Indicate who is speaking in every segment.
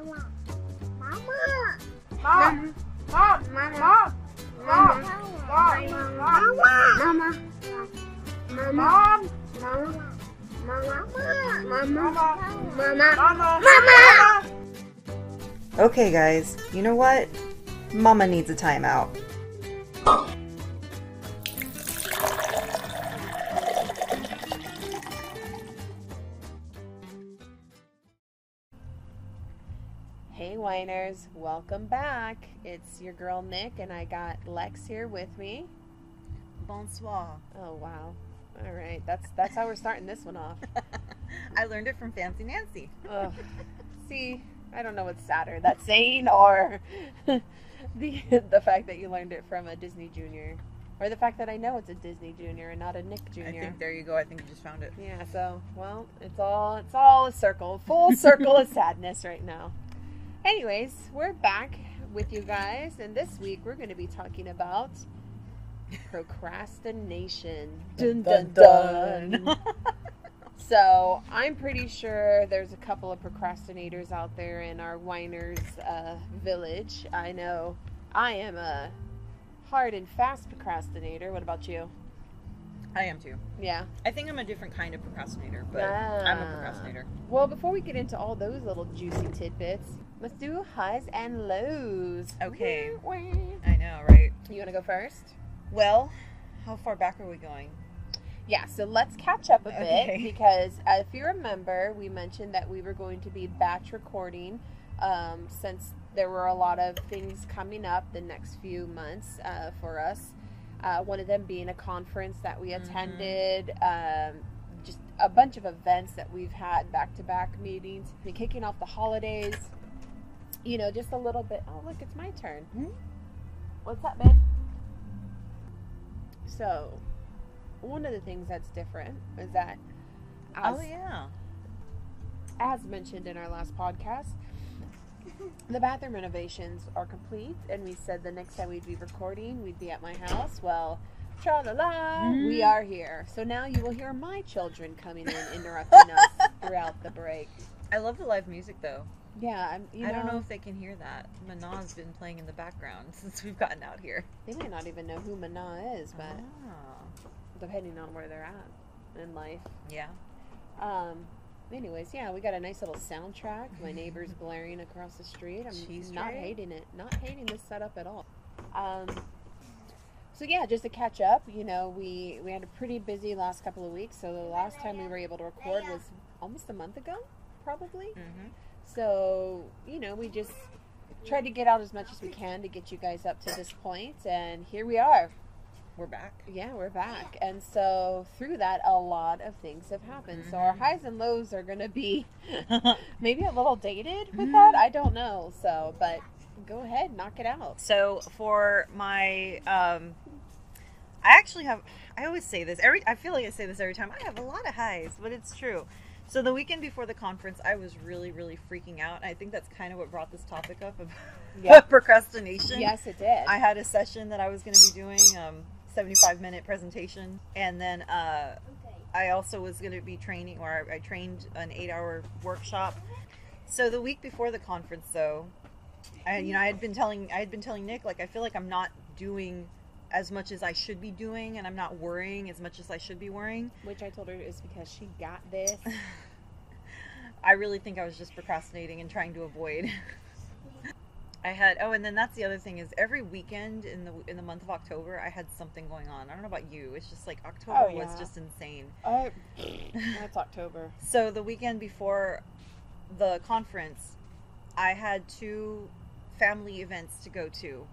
Speaker 1: Mama. Mama.
Speaker 2: Mom. Mom.
Speaker 1: Mama.
Speaker 2: Mom. Mom.
Speaker 1: Mama. Mama.
Speaker 2: Mom.
Speaker 1: Mama. Mama. Mama.
Speaker 2: Mama.
Speaker 1: Mama.
Speaker 2: Mama.
Speaker 1: Mama.
Speaker 3: Okay, guys, you know what? Mama needs a timeout.
Speaker 4: Welcome back. It's your girl Nick, and I got Lex here with me.
Speaker 5: Bonsoir.
Speaker 4: Oh wow! All right, that's that's how we're starting this one off.
Speaker 5: I learned it from Fancy Nancy.
Speaker 4: Ugh. See, I don't know what's sadder, that saying or the the fact that you learned it from a Disney Junior, or the fact that I know it's a Disney Junior and not a Nick Junior.
Speaker 5: I think there you go. I think you just found it.
Speaker 4: Yeah, so well, it's all it's all a circle, full circle of sadness right now. Anyways, we're back with you guys, and this week we're going to be talking about procrastination. Dun dun dun. so I'm pretty sure there's a couple of procrastinators out there in our whiners uh, village. I know I am a hard and fast procrastinator. What about you?
Speaker 5: I am too.
Speaker 4: Yeah.
Speaker 5: I think I'm a different kind of procrastinator, but
Speaker 4: Ah.
Speaker 5: I'm a procrastinator.
Speaker 4: Well, before we get into all those little juicy tidbits, let's do highs and lows.
Speaker 5: Okay. I know, right?
Speaker 4: You want to go first?
Speaker 5: Well, how far back are we going?
Speaker 4: Yeah, so let's catch up a
Speaker 5: Okay.
Speaker 4: bit because uh, if you remember, we mentioned that we were going to be batch recording um, since there were a lot of things coming up the next few months uh, for us. Uh, one of them being a conference that we
Speaker 5: Mhm.
Speaker 4: attended, um, just a bunch of events that we've had back to back meetings, and kicking off the holidays. You know, just a little bit. Oh, look, it's my turn.
Speaker 5: Mhm.
Speaker 4: What's up, babe? So, one of the things that's different is that, as,
Speaker 5: oh yeah.
Speaker 4: as mentioned in our last podcast, the bathroom renovations are complete, and we said the next time we'd be recording, we'd be at my house. Well, tra la la, we
Speaker 5: Mhm.
Speaker 4: are here. So now you will hear my children coming in, interrupting us throughout the break.
Speaker 5: I love the live music though.
Speaker 4: Yeah, I'm, you
Speaker 5: I don't know if they can hear that. Mana's been playing in the background since we've gotten out here.
Speaker 4: they might not even know who Mana is, but
Speaker 5: Ah.
Speaker 4: depending on where they're at in life.
Speaker 5: yeah.
Speaker 4: Um. Anyways, yeah, we got a nice little soundtrack. My neighbor's blaring across the street. I'm
Speaker 5: Cheese
Speaker 4: not
Speaker 5: tray?
Speaker 4: hating it. Not hating this setup at all. Um. So yeah, just to catch up, you know, we we had a pretty busy last couple of weeks. So the last time we were able to record was almost a month ago, probably.
Speaker 5: Mm-hmm.
Speaker 4: So you know, we just tried to get out as much as we can to get you guys up to this point, and here we are.
Speaker 5: We're back.
Speaker 4: Yeah, we're back. And so through that, a lot of things have happened. So our
Speaker 5: Mhm.
Speaker 4: highs and lows are going to be maybe a little dated with
Speaker 5: Mhm.
Speaker 4: that. I don't know. So, but go ahead, knock it out.
Speaker 5: So for my, um, I actually have. I always say this every. I feel like I say this every time. I have a lot of highs, but it's true. So the weekend before the conference, I was really, really freaking out. And I think that's kind of what brought this topic up of
Speaker 4: Yeah.
Speaker 5: procrastination.
Speaker 4: Yes, it did.
Speaker 5: I had a session that I was going to be doing, um, 75 minute presentation, and then uh, I also was going to be training, or I, I trained an eight hour workshop. So the week before the conference, though, I, you know, I had been telling, I had been telling Nick, like, I feel like I'm not doing as much as I should be doing, and I'm not worrying as much as I should be worrying.
Speaker 4: Which I told her is because she got this.
Speaker 5: I really think I was just procrastinating and trying to avoid. I had oh, and then that's the other thing is every weekend in the in the month of October I had something going on. I don't know about you. It's just like October
Speaker 4: Oh,
Speaker 5: was just insane.
Speaker 4: Oh, that's October.
Speaker 5: So the weekend before the conference, I had two family events to go to,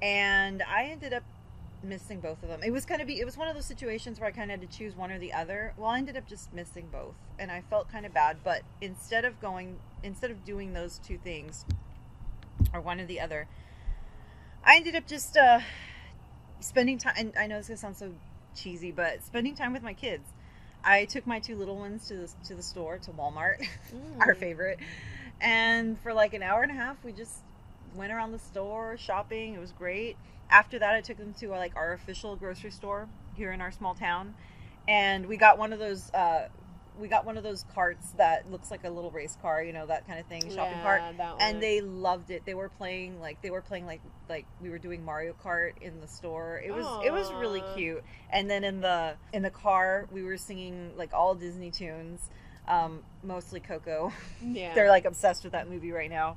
Speaker 5: and I ended up missing both of them. It was kind of be it was one of those situations where I kind of had to choose one or the other. Well, I ended up just missing both, and I felt kind of bad. But instead of going, instead of doing those two things, or one or the other, I ended up just uh, spending time. And I know this is gonna sound so cheesy, but spending time with my kids. I took my two little ones to the to the store to Walmart, our
Speaker 4: Mm.
Speaker 5: favorite, and for like an hour and a half, we just went around the store shopping. It was great. After that, I took them to uh, like our official grocery store here in our small town, and we got one of those uh, we got one of those carts that looks like a little race car, you know, that kind of thing, shopping
Speaker 4: Yeah,
Speaker 5: cart. And they loved it. They were playing like they were playing like like we were doing Mario Kart in the store. It was it was really cute. And then in the in the car, we were singing like all Disney tunes, um, mostly Coco.
Speaker 4: yeah.
Speaker 5: They're like obsessed with that movie right now.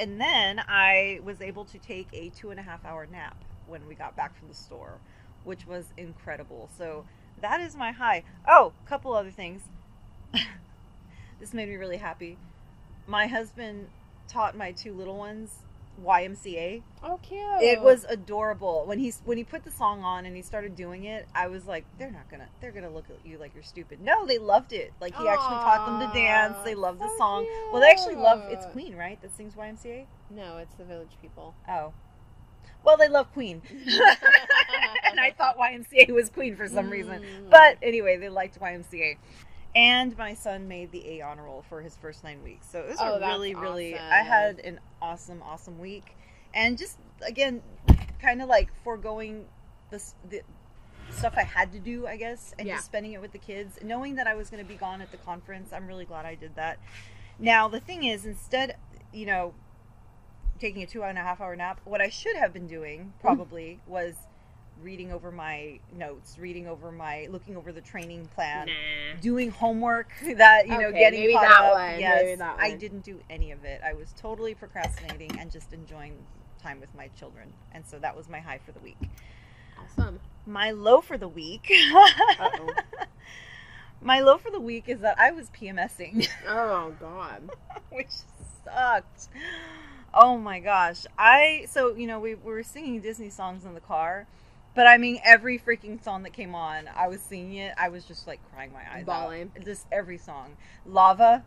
Speaker 5: And then I was able to take a two and a half hour nap when we got back from the store, which was incredible. So that is my high. Oh, a couple other things. this made me really happy. My husband taught my two little ones YMCA.
Speaker 4: oh, cute.
Speaker 5: It was adorable when he when he put the song on and he started doing it. I was like, they're not gonna they're gonna look at you like you're stupid. No, they loved it. Like he actually taught them to dance. They
Speaker 4: Aw,
Speaker 5: loved the
Speaker 4: so
Speaker 5: song. Well, they actually love it's. Queen, right? That sings YMCA.
Speaker 4: No, it's the village people.
Speaker 5: Oh, well, they love Queen, and I thought YMCA was Queen for some reason.
Speaker 4: Mm.
Speaker 5: But anyway, they liked YMCA. And my son made the A honor roll for his first nine weeks. So it was
Speaker 4: Oh,
Speaker 5: a really, really.
Speaker 4: awesome.
Speaker 5: I had an awesome, awesome week, and just again, kind of like foregoing the the stuff I had to do, I guess, and
Speaker 4: Yeah.
Speaker 5: just spending it with the kids, knowing that I was going to be gone at the conference. I'm really glad I did that. Now the thing is, instead, you know, taking a two and a half hour nap, what I should have been doing probably was reading over my notes, reading over my, looking over the training plan
Speaker 4: Nah.
Speaker 5: doing homework that you know getting
Speaker 4: maybe
Speaker 5: caught
Speaker 4: that
Speaker 5: up.
Speaker 4: one,
Speaker 5: Yes,
Speaker 4: maybe that
Speaker 5: I didn't do any of it. I was totally procrastinating and just enjoying time with my children, and so that was my high for the week.
Speaker 4: Awesome.
Speaker 5: My low for the week. My low for the week is that I was PMSing,
Speaker 4: Oh God.
Speaker 5: which sucked. Oh my gosh. I so you know we, we were singing Disney songs in the car. But I mean, every freaking song that came on, I was singing it. I was just like crying my eyes
Speaker 4: Bawling.
Speaker 5: out. Just every song, "Lava,"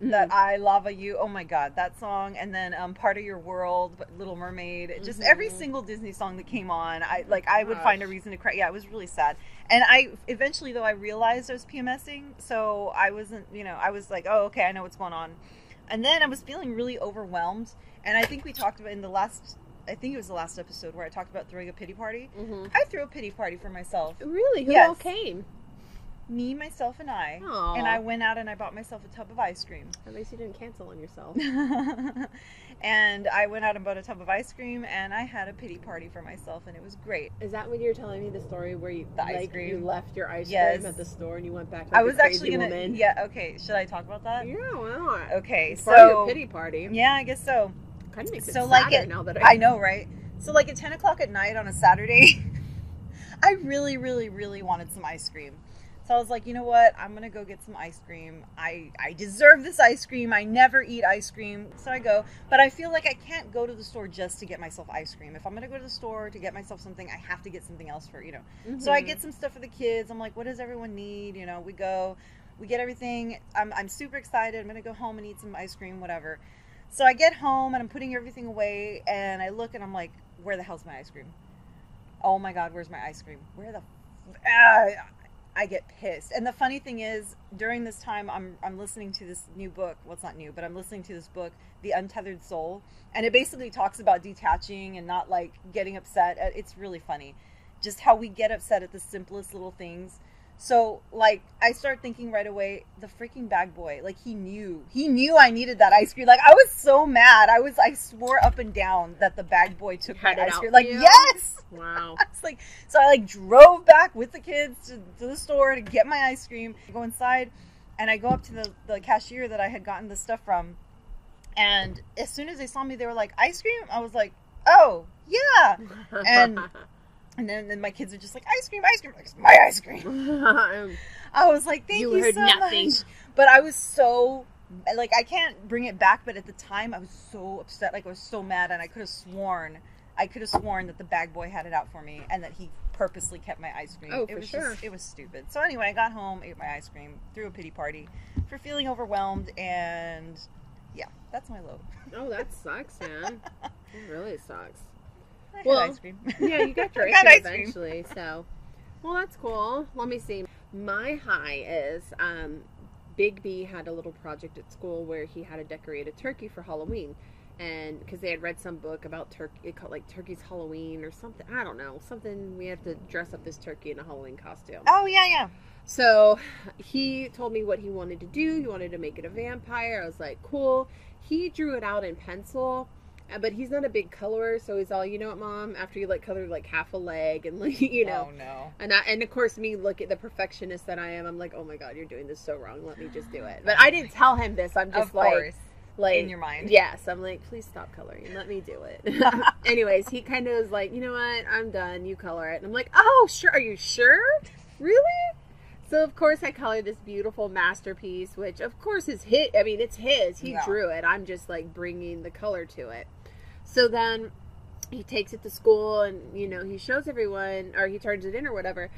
Speaker 5: that
Speaker 4: Mhm.
Speaker 5: I lava you. Oh my god, that song, and then um, "Part of Your World," but Little Mermaid. Just every
Speaker 4: Mhm.
Speaker 5: single Disney song that came on, I like. I would
Speaker 4: Gosh.
Speaker 5: find a reason to cry. Yeah, it was really sad. And I eventually, though, I realized I was PMSing, so I wasn't. You know, I was like, oh, okay, I know what's going on. And then I was feeling really overwhelmed, and I think we talked about in the last. I think it was the last episode where I talked about throwing a pity party.
Speaker 4: hmm
Speaker 5: I threw a pity party for myself.
Speaker 4: Really? Who
Speaker 5: Yes.
Speaker 4: all came?
Speaker 5: Me, myself, and I.
Speaker 4: Aw.
Speaker 5: And I went out and I bought myself a tub of ice cream.
Speaker 4: At least you didn't cancel on yourself.
Speaker 5: and I went out and bought a tub of ice cream and I had a pity party for myself and it was great.
Speaker 4: Is that when you were telling me the story where you
Speaker 5: The ice
Speaker 4: like you left your ice
Speaker 5: Yes.
Speaker 4: cream at the store and you went back? Like
Speaker 5: I was actually gonna
Speaker 4: woman?
Speaker 5: Yeah, okay. Should I talk about that?
Speaker 4: Yeah, why not?
Speaker 5: Okay,
Speaker 4: It's part of your
Speaker 5: so
Speaker 4: pity party.
Speaker 5: yeah, I guess so.
Speaker 4: Kind of makes it
Speaker 5: So, like, it-
Speaker 4: now that I,
Speaker 5: I know, right? So like at ten o'clock at night on a Saturday, I really, really, really wanted some ice cream. So I was like, you know what? I'm gonna go get some ice cream. I I deserve this ice cream. I never eat ice cream, so I go. But I feel like I can't go to the store just to get myself ice cream. If I'm gonna go to the store to get myself something, I have to get something else for you know. So I get mm-hmm. some stuff for the kids. I'm like, what does everyone need? You know, we go, we get everything. I'm, I'm super excited. I'm going to go home and eat some ice cream, whatever. So I get home and I'm putting everything away and I look and I'm like, where the hell's my ice cream? Oh my God, where's my ice cream? Where the. Ah, I get pissed. And the funny thing is, during this time, I'm, I'm listening to this new book. Well, it's not new, but I'm listening to this book, The Untethered Soul. And it basically talks about detaching and not like getting upset. Uh, It's really funny just how we get upset at the simplest little things. So, like, I start thinking right away, the freaking bag boy, like, he knew. He knew I needed that ice cream. Like, I was so mad. I was, I swore up and down that the bag boy took my ice cream. Like,
Speaker 4: you?
Speaker 5: yes!
Speaker 4: Wow.
Speaker 5: I was like, so I, like, drove back with the kids to, to the store to get my ice cream. I go inside, and I go up to the, the cashier that I had gotten the stuff from. And as soon as they saw me, they were like, ice cream? I was like, oh, yeah. And- And then, then my kids are just like, ice cream, ice cream. Like, my ice cream. I was like, thank you,
Speaker 4: You
Speaker 5: so
Speaker 4: nothing.
Speaker 5: much. But I was so like I can't bring it back, but at the time I was so upset, like I was so mad and I could have sworn I could have sworn that the bag boy had it out for me and that he purposely kept my ice cream.
Speaker 4: Oh,
Speaker 5: it
Speaker 4: for
Speaker 5: was
Speaker 4: sure.
Speaker 5: just it was stupid. So anyway, I got home, ate my ice cream, threw a pity party for feeling overwhelmed and yeah, that's my low.
Speaker 4: oh, that sucks, man. It really sucks.
Speaker 5: I
Speaker 4: Well,
Speaker 5: ice cream.
Speaker 4: Yeah, you got your ice
Speaker 5: got
Speaker 4: cream eventually, so. Well, that's cool. Let me see. My high is um, Big B had a little project at school where he had to decorate a turkey for Halloween. and because they had read some book about turkey, it called like Turkey's Halloween or something. I don't know, something we have to dress up this turkey in a Halloween costume.
Speaker 5: Oh yeah, yeah.
Speaker 4: So he told me what he wanted to do. He wanted to make it a vampire. I was like, cool. He drew it out in pencil, Uh, but he's not a big colorer, so he's all, you know what, mom? After you like colored like half a leg and like, you know.
Speaker 5: Oh no.
Speaker 4: And I, and of course, me look at the perfectionist that I am. I'm like, oh my god, you're doing this so wrong. Let me just do it. But I didn't tell him this. I'm just
Speaker 5: Of
Speaker 4: like,
Speaker 5: course.
Speaker 4: like
Speaker 5: in your mind.
Speaker 4: Yes, I'm like, please stop coloring. Let me do it. Anyways, he kind of was like, you know what? I'm done. You color it. And I'm like, oh, sure. Are you sure? Really? So of course I colored this beautiful masterpiece, which of course is his. I mean, it's his. He
Speaker 5: Yeah.
Speaker 4: drew it. I'm just like bringing the color to it. So then he takes it to school, and you know he shows everyone, or he turns it in, or whatever.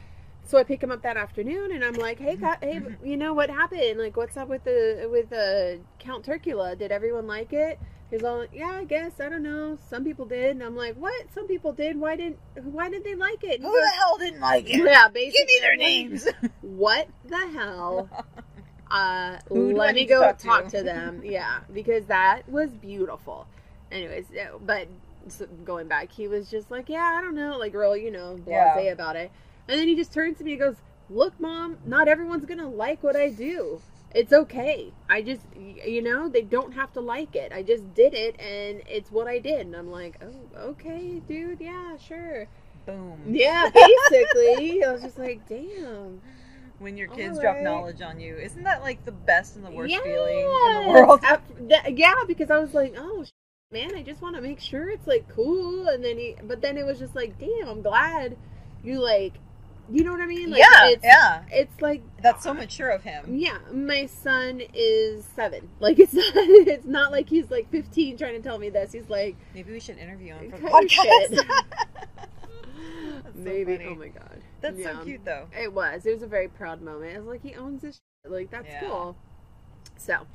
Speaker 4: So I pick him up that afternoon, and I'm like, "Hey, Ca- hey, you know what happened? Like, what's up with the with the Count Turcula? Did everyone like it?" He's all, like, "Yeah, I guess. I don't know. Some people did." And I'm like, "What? Some people did? Why didn't? Why did they like it?" And
Speaker 5: Who the hell didn't like it?
Speaker 4: yeah, basically.
Speaker 5: Give me their names.
Speaker 4: What the hell? Uh,
Speaker 5: Who do I
Speaker 4: let me
Speaker 5: need to
Speaker 4: go
Speaker 5: talk
Speaker 4: talk,
Speaker 5: to?
Speaker 4: to? them. Yeah, because that was beautiful. Anyways, but so going back, he was just like, yeah, I don't know, like real, you know, blase
Speaker 5: Yeah.
Speaker 4: about it. And then he just turns to me and goes, "Look, mom, not everyone's gonna like what I do. It's okay. I just, you know, they don't have to like it. I just did it, and it's what I did." And I'm like, "Oh, okay, dude. Yeah, sure.
Speaker 5: Boom.
Speaker 4: Yeah, basically." I was just like, "Damn."
Speaker 5: When your kids
Speaker 4: All
Speaker 5: drop knowledge on you, isn't that like the best and the worst
Speaker 4: Yes.
Speaker 5: feeling in the world?
Speaker 4: That- yeah, because I was like, oh man, I just want to make sure it's like cool, and then he, but then it was just like, damn, I'm glad you like, you know what I mean? Like,
Speaker 5: yeah,
Speaker 4: it's,
Speaker 5: yeah.
Speaker 4: It's like
Speaker 5: That's so mature of him.
Speaker 4: Yeah, my son is seven. Like it's not, it's not like he's like 15 trying to tell me this. He's like,
Speaker 5: Maybe we should interview him for podcast. So
Speaker 4: maybe. oh my god,
Speaker 5: That's
Speaker 4: Yeah.
Speaker 5: so cute though.
Speaker 4: It was. It was a very proud moment. It was like he owns this. Shit. Like that's
Speaker 5: Yeah.
Speaker 4: cool. So,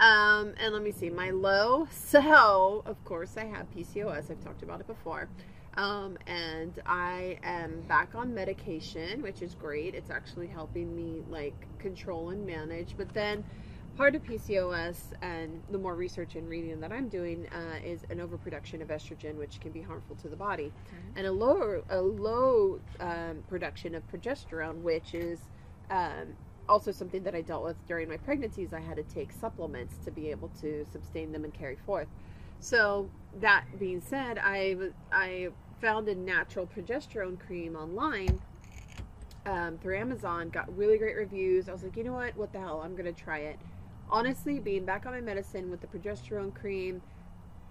Speaker 4: um, and let me see my low. So, of course, I have PCOS. I've talked about it before. Um, and I am back on medication, which is great. It's actually helping me like control and manage. But then part of PCOS and the more research and reading that I'm doing uh, is an overproduction of estrogen, which can be harmful to the body, and a lower a low um, production of progesterone, which is um, also something that I dealt with during my pregnancies. I had to take supplements to be able to sustain them and carry forth. So that being said, I I found a natural progesterone cream online um, through Amazon. Got really great reviews. I was like, you know what? What the hell? I'm gonna try it. Honestly, being back on my medicine with the progesterone cream,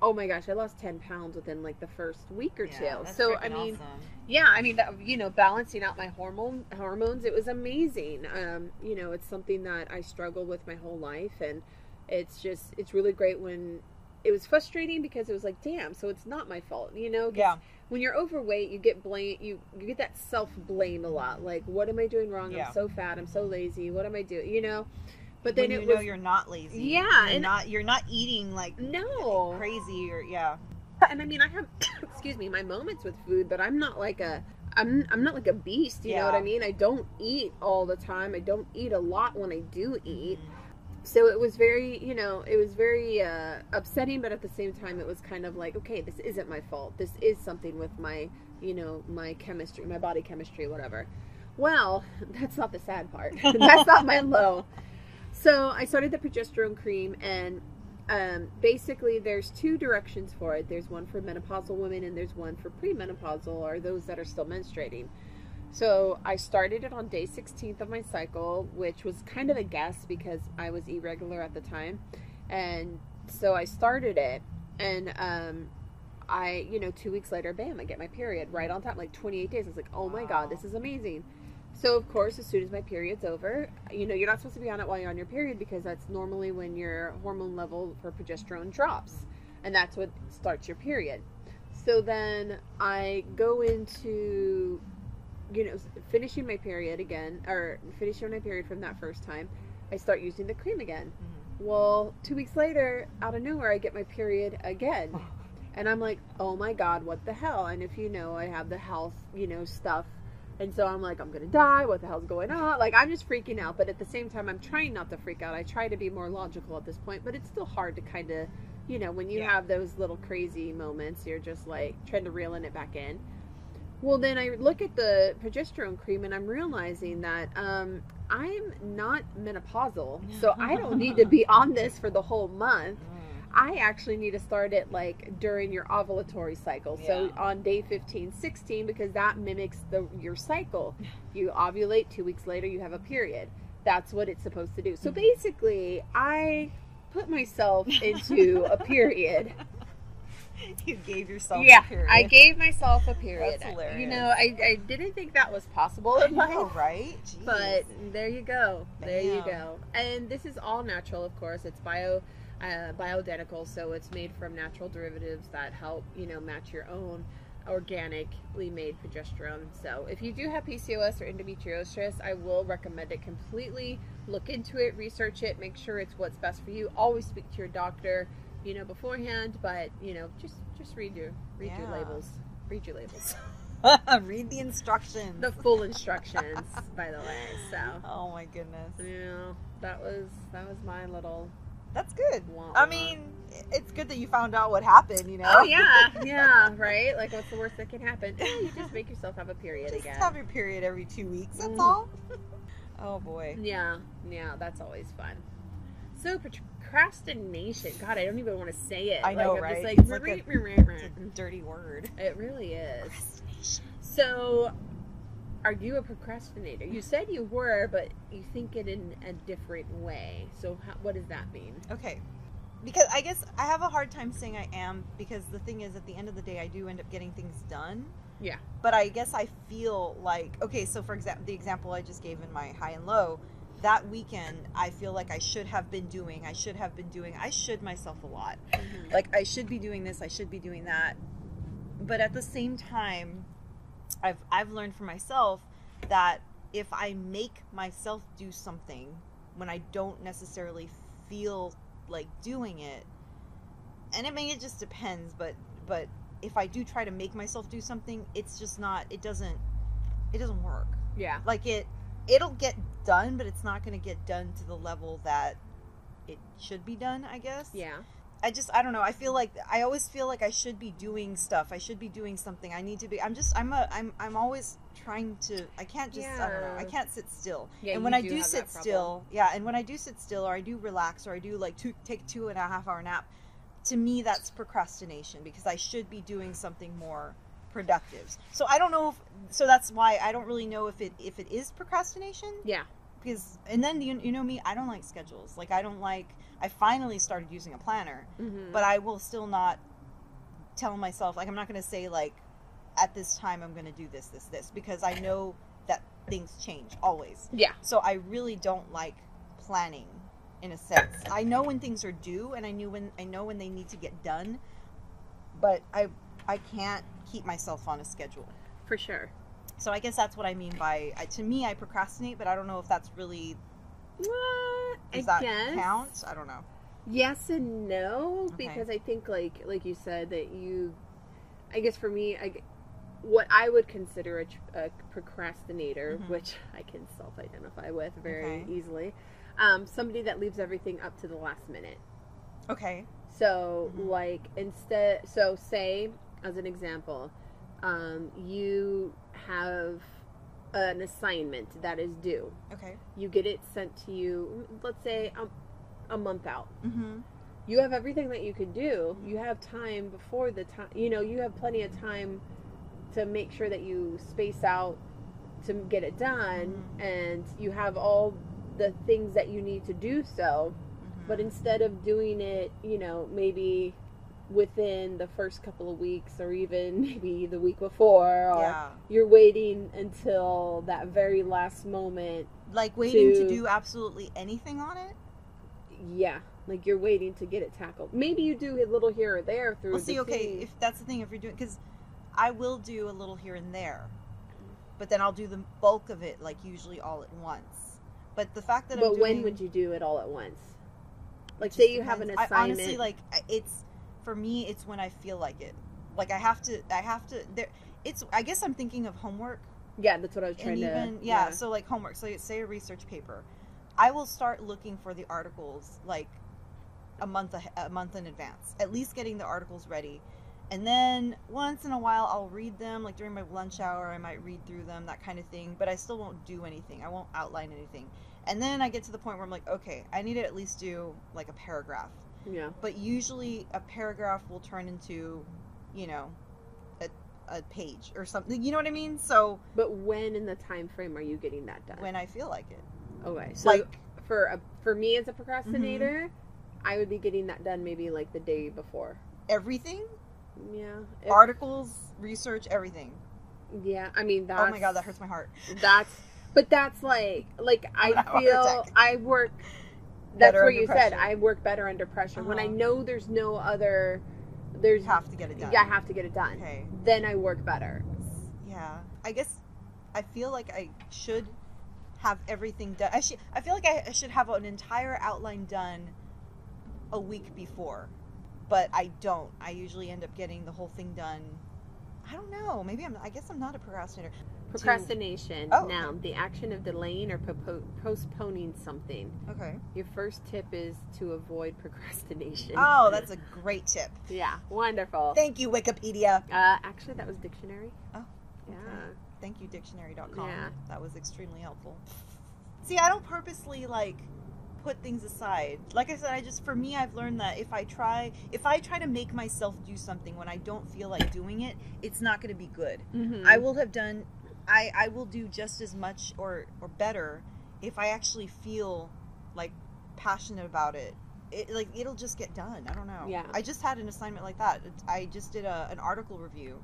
Speaker 4: oh my gosh, I lost ten pounds within like the first week or
Speaker 5: Yeah,
Speaker 4: two. So I mean,
Speaker 5: awesome.
Speaker 4: yeah, I mean, that, you know, balancing out my hormone hormones, it was amazing. Um, you know, it's something that I struggled with my whole life, and it's just, it's really great when it was frustrating because it was like, damn, so it's not my fault, you know?
Speaker 5: Yeah.
Speaker 4: When you're overweight, you get blame, you you get that self blame a lot. Like, what am I doing wrong?
Speaker 5: Yeah.
Speaker 4: I'm so fat. I'm so lazy. What am I doing? You know? But then
Speaker 5: when
Speaker 4: it
Speaker 5: you
Speaker 4: was
Speaker 5: know you're not lazy.
Speaker 4: Yeah,
Speaker 5: you're
Speaker 4: and-
Speaker 5: not you're not eating like
Speaker 4: no
Speaker 5: crazy or yeah.
Speaker 4: and I mean, I have, excuse me, my moments with food, but I'm not like a, I'm, I'm not like a beast. You know what I mean? I don't eat all the time. I don't eat a lot when I do
Speaker 5: Mm-hmm.
Speaker 4: eat. So it was very, you know, it was very uh, upsetting, but at the same time, it was kind of like, okay, this isn't my fault. This is something with my, you know, my chemistry, my body chemistry, whatever. Well, that's not the sad part. that's not my low. So I started the progesterone cream, and um, basically there's two directions for it. There's one for menopausal women, and there's one for premenopausal, or those that are still menstruating. So I started it on day 16th of my cycle, which was kind of a guess because I was irregular at the time, and so I started it, and um, I, you know, two weeks later, bam, I get my period right on time, like 28 days. I was like, oh my god, this is amazing. So of course, as soon as my period's over, you know, you're not supposed to be on it while you're on your period because that's normally when your hormone level for progesterone drops, and that's what starts your period. So then I go into, you know, finishing my period again, or finishing my period from that first time. I start using the cream again. Mm-hmm. Well, two weeks later, out of nowhere, I get my period again. And I'm like, oh my God, what the hell? And if you know, I have the health, you know, stuff. And so I'm like, I'm to die. What the hell's going on? Like, I'm just freaking out. But at the same time, I'm trying not to freak out. I try to be more logical at this point, but it's still hard to kind of you know, when you
Speaker 5: Yeah.
Speaker 4: have those little crazy moments, you're just like trying to reel in it back in. Well, then I look at the progesterone cream and I'm realizing that um, I'm not menopausal, so I don't need to be on this for the whole month. I actually need to start it like during your ovulatory cycle. So on day 15, 16, because that mimics the your cycle. You ovulate, two weeks later, you have a period. That's what it's supposed to do. So
Speaker 5: Mm-hmm.
Speaker 4: basically, I put myself into a period.
Speaker 5: you gave yourself
Speaker 4: yeah,
Speaker 5: a period.
Speaker 4: I gave myself a period.
Speaker 5: That's hilarious.
Speaker 4: You know, I, I didn't think that was possible in life.
Speaker 5: know, right? Jeez.
Speaker 4: But there you go. There you go. And this is all natural, of course. It's bio, uh, bioidentical, so it's made from natural derivatives that help you know match your own organically made progesterone. So if you do have PCOS or endometriosis, I will recommend it completely. Look into it, research it, make sure it's what's best for you. Always speak to your doctor, you know, beforehand. But you know, just just read your read your labels. Read your labels.
Speaker 5: read the instructions.
Speaker 4: the full instructions, by the way. So.
Speaker 5: oh my goodness,
Speaker 4: Yeah, that was that was my little.
Speaker 5: That's good. I mean, it's good that you found out what happened. You know.
Speaker 4: Oh yeah, yeah, right. Like, what's the worst that can happen? You just make yourself have a period
Speaker 5: Just
Speaker 4: again.
Speaker 5: have your period every two weeks. That's
Speaker 4: Mhm.
Speaker 5: all. oh boy.
Speaker 4: Yeah, yeah, that's always fun. So procrastination. God, I don't even want to say it.
Speaker 5: I know,
Speaker 4: like, I'm
Speaker 5: right?
Speaker 4: Just
Speaker 5: It's
Speaker 4: like,
Speaker 5: like It's
Speaker 4: meh,
Speaker 5: a
Speaker 4: meh."
Speaker 5: dirty word.
Speaker 4: it really is. So, are you a procrastinator? You said you were, but you think it in a different way. So, how, what does that mean?
Speaker 5: Okay. Because I guess I have a hard time saying I am because the thing is, at the end of the day, I do end up getting things done.
Speaker 4: Yeah.
Speaker 5: But I guess I feel like okay. So for example, the example I just gave in my high and low, that weekend I feel like I should have been doing. I should have been doing. I should myself a lot. Mm-hmm. Like I should be doing this. I should be doing that. But at the same time, I've I've learned for myself that if I make myself do something when I don't necessarily feel like doing it, and I mean it just depends, but but if I do try to make myself do something, it's just not it doesn't it doesn't work.
Speaker 4: Yeah.
Speaker 5: Like it it'll get done, but it's not going to get done to the level that it should be done, I guess.
Speaker 4: Yeah.
Speaker 5: I just I don't know. I feel like I always feel like I should be doing stuff. I should be doing something. I need to be. I'm just I'm a I'm I'm always trying to. I can't just I don't know. I can't sit still.
Speaker 4: Yeah,
Speaker 5: and when I
Speaker 4: do
Speaker 5: do sit still, yeah, and when I do sit still or I do relax or I do like two, take two and a half hour nap, to me that's procrastination because I should be doing something more productive. So I don't know if so that's why I don't really know if it if it is procrastination
Speaker 4: Yeah.
Speaker 5: Because and then you, you know me I don't like schedules. Like I don't like I finally started using a planner
Speaker 4: Mm-hmm.
Speaker 5: but I will still not tell myself like I'm not going to say like at this time I'm going to do this this this because I know that things change always.
Speaker 4: Yeah.
Speaker 5: So I really don't like planning in a sense. I know when things are due and I knew when I know when they need to get done, but I I can't keep myself on a schedule.
Speaker 4: For sure.
Speaker 5: So I guess that's what I mean by I, to me I procrastinate, but I don't know if that's really
Speaker 4: What?
Speaker 5: does
Speaker 4: I
Speaker 5: that
Speaker 4: guess.
Speaker 5: count? I don't know.
Speaker 4: Yes and no,
Speaker 5: Okay.
Speaker 4: because I think like like you said that you, I guess for me, I, what I would consider a, a procrastinator,
Speaker 5: Mhm.
Speaker 4: which I can self-identify with very
Speaker 5: Okay.
Speaker 4: easily, um, somebody that leaves everything up to the last minute.
Speaker 5: Okay.
Speaker 4: So
Speaker 5: Mhm.
Speaker 4: like instead, so say as an example, um, you have an assignment that is due.
Speaker 5: Okay.
Speaker 4: You get it sent to you, let's say um, a month out
Speaker 5: Mhm.
Speaker 4: you have everything that you could do. You have time before the time, you know, you have plenty of time to make sure that you space out to get it done
Speaker 5: Mhm.
Speaker 4: and you have all the things that you need to do so.
Speaker 5: Mhm.
Speaker 4: But instead of doing it, you know, maybe within the first couple of weeks or even maybe the week before or
Speaker 5: yeah.
Speaker 4: you're waiting until that very last moment.
Speaker 5: Like waiting to
Speaker 4: to-
Speaker 5: do absolutely anything on it?
Speaker 4: Yeah, like you're waiting to get it tackled. Maybe you do a little here or there through
Speaker 5: Well, see,
Speaker 4: the
Speaker 5: okay,
Speaker 4: team.
Speaker 5: if that's the thing, if you're doing, because I will do a little here and there, but then I'll do the bulk of it, like usually all at once. But the fact that I'm
Speaker 4: But
Speaker 5: doing,
Speaker 4: when would you do it all at once? Like, say you have an assignment.
Speaker 5: I honestly like it's for me. It's when I feel like it. Like I have to. I have to. There. It's. I guess I'm thinking of homework
Speaker 4: yeah, that's what I was trying
Speaker 5: and
Speaker 4: to.
Speaker 5: even yeah, So like homework. So say a research paper. I will start looking for the articles like a month a month in advance, at least getting the articles ready. And then once in a while, I'll read them. Like during my lunch hour, I might read through them, that kind of thing. But I still won't do anything. I won't outline anything. And then I get to the point where I'm like, okay, I need to at least do like a paragraph.
Speaker 4: Yeah.
Speaker 5: But usually, a paragraph will turn into, you know, a, a page or something. You know what I mean? So
Speaker 4: But when in the time frame are you getting that done?
Speaker 5: when I feel like it,
Speaker 4: Okay. So
Speaker 5: like
Speaker 4: for a, for me as a procrastinator, mm-hmm. I would be getting that done maybe like the day before.
Speaker 5: everything,
Speaker 4: Yeah. If-
Speaker 5: articles, research, everything.
Speaker 4: yeah. I mean that's
Speaker 5: Oh my god, that hurts my heart.
Speaker 4: That's but that's like like I
Speaker 5: gonna have a heart
Speaker 4: feel. I work that's where
Speaker 5: under
Speaker 4: you said. I work better under pressure. When I
Speaker 5: Uh-huh.
Speaker 4: know there's no other there's
Speaker 5: You have to get it done.
Speaker 4: yeah, I have to get it done.
Speaker 5: Okay.
Speaker 4: Then I work better.
Speaker 5: Yeah. I guess I feel like I should have everything done. I should. I feel like I, I should have an entire outline done a week before, but I don't. I usually end up getting the whole thing done. I don't know. Maybe I'm. I guess I'm not a procrastinator.
Speaker 4: Procrastination.
Speaker 5: Oh,
Speaker 4: Now, the action of delaying or postponing something.
Speaker 5: Okay.
Speaker 4: Your first tip is to avoid procrastination.
Speaker 5: Oh, that's a great tip.
Speaker 4: yeah, wonderful.
Speaker 5: Thank you, Wikipedia.
Speaker 4: Uh, actually, that was dictionary.
Speaker 5: Oh,
Speaker 4: yeah.
Speaker 5: Thank you, dictionary.com.
Speaker 4: Yeah.
Speaker 5: That was extremely helpful. See, I don't purposely like put things aside. Like I said, I just for me I've learned that if I try if I try to make myself do something when I don't feel like doing it, it's not going to be good.
Speaker 4: Mhm.
Speaker 5: I will have done I I will do just as much or or better if I actually feel like passionate about it. It like it'll just get done. I don't know.
Speaker 4: Yeah.
Speaker 5: I just had an assignment like that. I just did a, an article review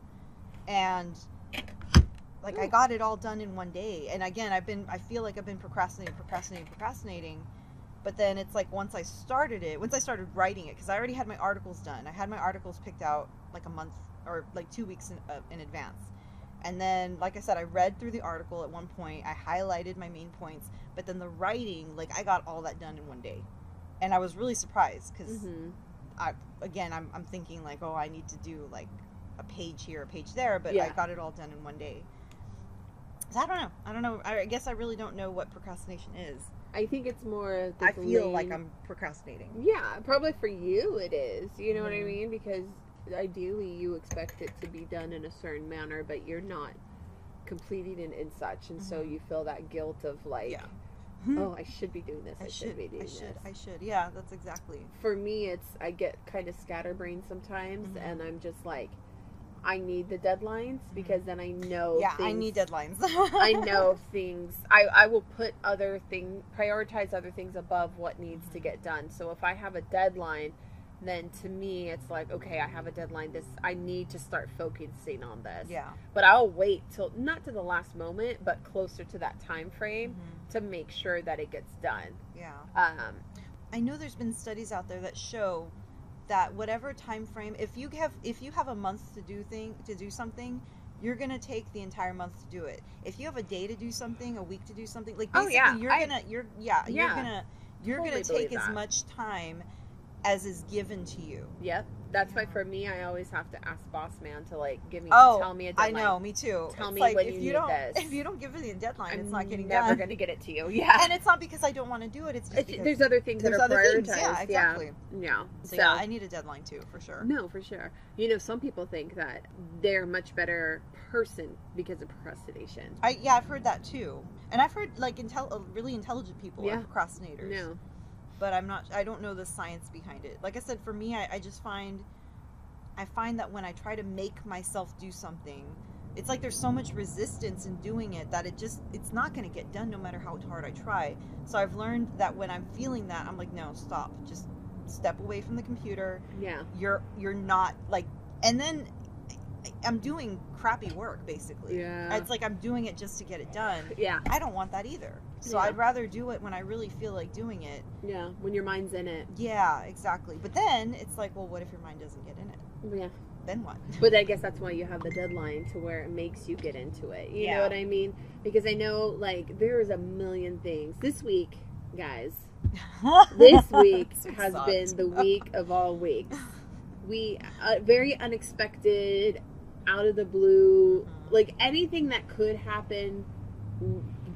Speaker 5: and like I got it all done in one day. And again, I've been I feel like I've been procrastinating, procrastinating, procrastinating. But then it's like once I started it, once I started writing it, because I already had my articles done. I had my articles picked out like a month or like two weeks in, uh, in advance. And then, like I said, I read through the article at one point. I highlighted my main points, but then the writing, like I got all that done in one day, and I was really surprised because
Speaker 4: Mhm.
Speaker 5: I again I'm, I'm thinking like oh I need to do like a page here a page there but I got it all done in one day so I don't know I don't know I guess I really don't know what procrastination is
Speaker 4: I think it's more. The
Speaker 5: I feel like I'm procrastinating
Speaker 4: Yeah, probably for you it is. You know what I
Speaker 5: Mhm.
Speaker 4: mean? Because ideally you expect it to be done in a certain manner, but you're not completing it in such, and so
Speaker 5: Mhm.
Speaker 4: you feel that guilt of like,
Speaker 5: Yeah.
Speaker 4: oh, I should be doing this. I,
Speaker 5: I
Speaker 4: should,
Speaker 5: should
Speaker 4: be doing
Speaker 5: I should
Speaker 4: this.
Speaker 5: I should yeah that's exactly
Speaker 4: For me, it's I get kind of scatterbrained sometimes,
Speaker 5: Mhm.
Speaker 4: and I'm just like, I need the deadlines because then I know.
Speaker 5: yeah I need deadlines
Speaker 4: I know things. I, I will put other things, prioritize other things above what needs to get done. So if I have a deadline, then to me it's like, okay, I have a deadline. This I need to start focusing on this.
Speaker 5: yeah
Speaker 4: But I'll wait till not to the last moment, but closer to that time frame
Speaker 5: Mhm.
Speaker 4: to make sure that it gets done.
Speaker 5: yeah
Speaker 4: Um,
Speaker 5: I know there's been studies out there that show that whatever time frame, if you have if you have a month to do thing to do something, you're gonna take the entire month to do it. If you have a day to do something, a week to do something, like
Speaker 4: Oh,
Speaker 5: basically
Speaker 4: yeah,
Speaker 5: you're
Speaker 4: I-
Speaker 5: gonna you're yeah, you're gonna you're
Speaker 4: Totally
Speaker 5: gonna take as much time as is given to you.
Speaker 4: yep. That's why for me, I always have to ask boss man to like give me
Speaker 5: Oh,
Speaker 4: tell me a deadline.
Speaker 5: I know, me too.
Speaker 4: Tell
Speaker 5: it's
Speaker 4: me
Speaker 5: like
Speaker 4: when
Speaker 5: if
Speaker 4: you
Speaker 5: you,
Speaker 4: need
Speaker 5: don't
Speaker 4: this.
Speaker 5: if you don't give me a deadline,
Speaker 4: I'm
Speaker 5: it's not getting
Speaker 4: never
Speaker 5: done.
Speaker 4: gonna get it to you. Yeah.
Speaker 5: And it's not because I don't want to do it. It's just
Speaker 4: It's- there's other things
Speaker 5: there's
Speaker 4: that are
Speaker 5: other
Speaker 4: prioritized.
Speaker 5: things. Yeah, exactly.
Speaker 4: Yeah. yeah.
Speaker 5: So,
Speaker 4: So,
Speaker 5: yeah, I need a deadline too, for sure.
Speaker 4: no, for sure. You know, some people think that they're much better person because of procrastination.
Speaker 5: I yeah, I've heard that too, and I've heard like intel- uh, really intelligent people
Speaker 4: Yeah.
Speaker 5: are procrastinators.
Speaker 4: No.
Speaker 5: But I'm not. I don't know the science behind it. Like I said, for me, I, I just find, I find that when I try to make myself do something, it's like there's so much resistance in doing it that it just it's not going to get done no matter how hard I try. So I've learned that when I'm feeling that, I'm like, no, stop, just step away from the computer.
Speaker 4: Yeah.
Speaker 5: You're you're not like, and then I'm doing crappy work basically.
Speaker 4: Yeah.
Speaker 5: It's like I'm doing it just to get it done.
Speaker 4: Yeah.
Speaker 5: I don't want that either. So
Speaker 4: Yeah.
Speaker 5: I'd rather do it when I really feel like doing it.
Speaker 4: Yeah. When your mind's in it.
Speaker 5: Yeah, exactly. But then it's like, well, what if your mind doesn't get in it?
Speaker 4: Yeah.
Speaker 5: Then what?
Speaker 4: But I guess that's why you have the deadline to where it makes you get into it. You
Speaker 5: Yeah.
Speaker 4: know what I mean? Because I know, like, there is a million things. This week, guys, this week has
Speaker 5: sucked.
Speaker 4: been the week of all weeks. We uh, very unexpected, out of the blue,
Speaker 5: Mhm.
Speaker 4: like anything that could happen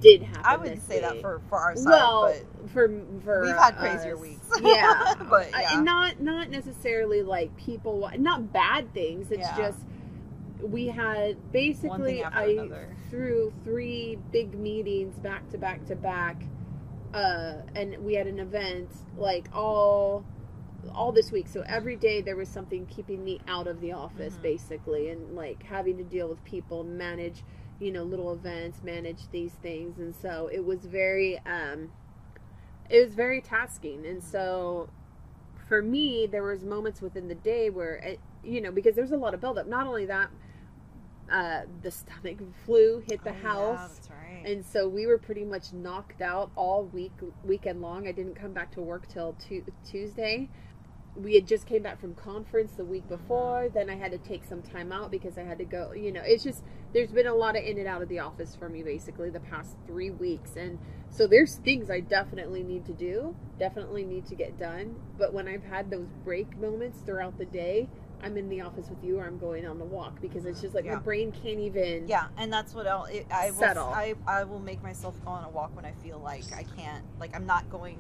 Speaker 4: did happen.
Speaker 5: I wouldn't say that for for our side,
Speaker 4: well, for for
Speaker 5: we've had crazier
Speaker 4: us,
Speaker 5: weeks.
Speaker 4: Yeah,
Speaker 5: but yeah.
Speaker 4: not not necessarily like people, not bad things. It's
Speaker 5: Yeah.
Speaker 4: just we had basically I
Speaker 5: another.
Speaker 4: threw three big meetings back to back to back, uh, and we had an event like all all this week. So every day there was something keeping me out of the office,
Speaker 5: Mhm.
Speaker 4: basically, and like having to deal with people, manage you know little events, manage these things, and so it was very um, it was very tasking, and so for me there was moments within the day where it, you know because there's a lot of buildup. Not only that. Uh, the stomach flu hit the
Speaker 5: Oh, yeah,
Speaker 4: house
Speaker 5: that's right.
Speaker 4: and so we were pretty much knocked out all week weekend long i didn't come back to work till tu- tuesday we had just came back from conference the week before then i had to take some time out because i had to go you know it's just there's been a lot of in and out of the office for me basically the past three weeks and so there's things i definitely need to do definitely need to get done but when i've had those break moments throughout the day i'm in the office with you or i'm going on a walk because it's just like
Speaker 5: Yeah.
Speaker 4: my brain can't even
Speaker 5: yeah, and that's what I'll. It, I will.
Speaker 4: Settle.
Speaker 5: I I will make myself go on a walk when I feel like I can't. Like I'm not going.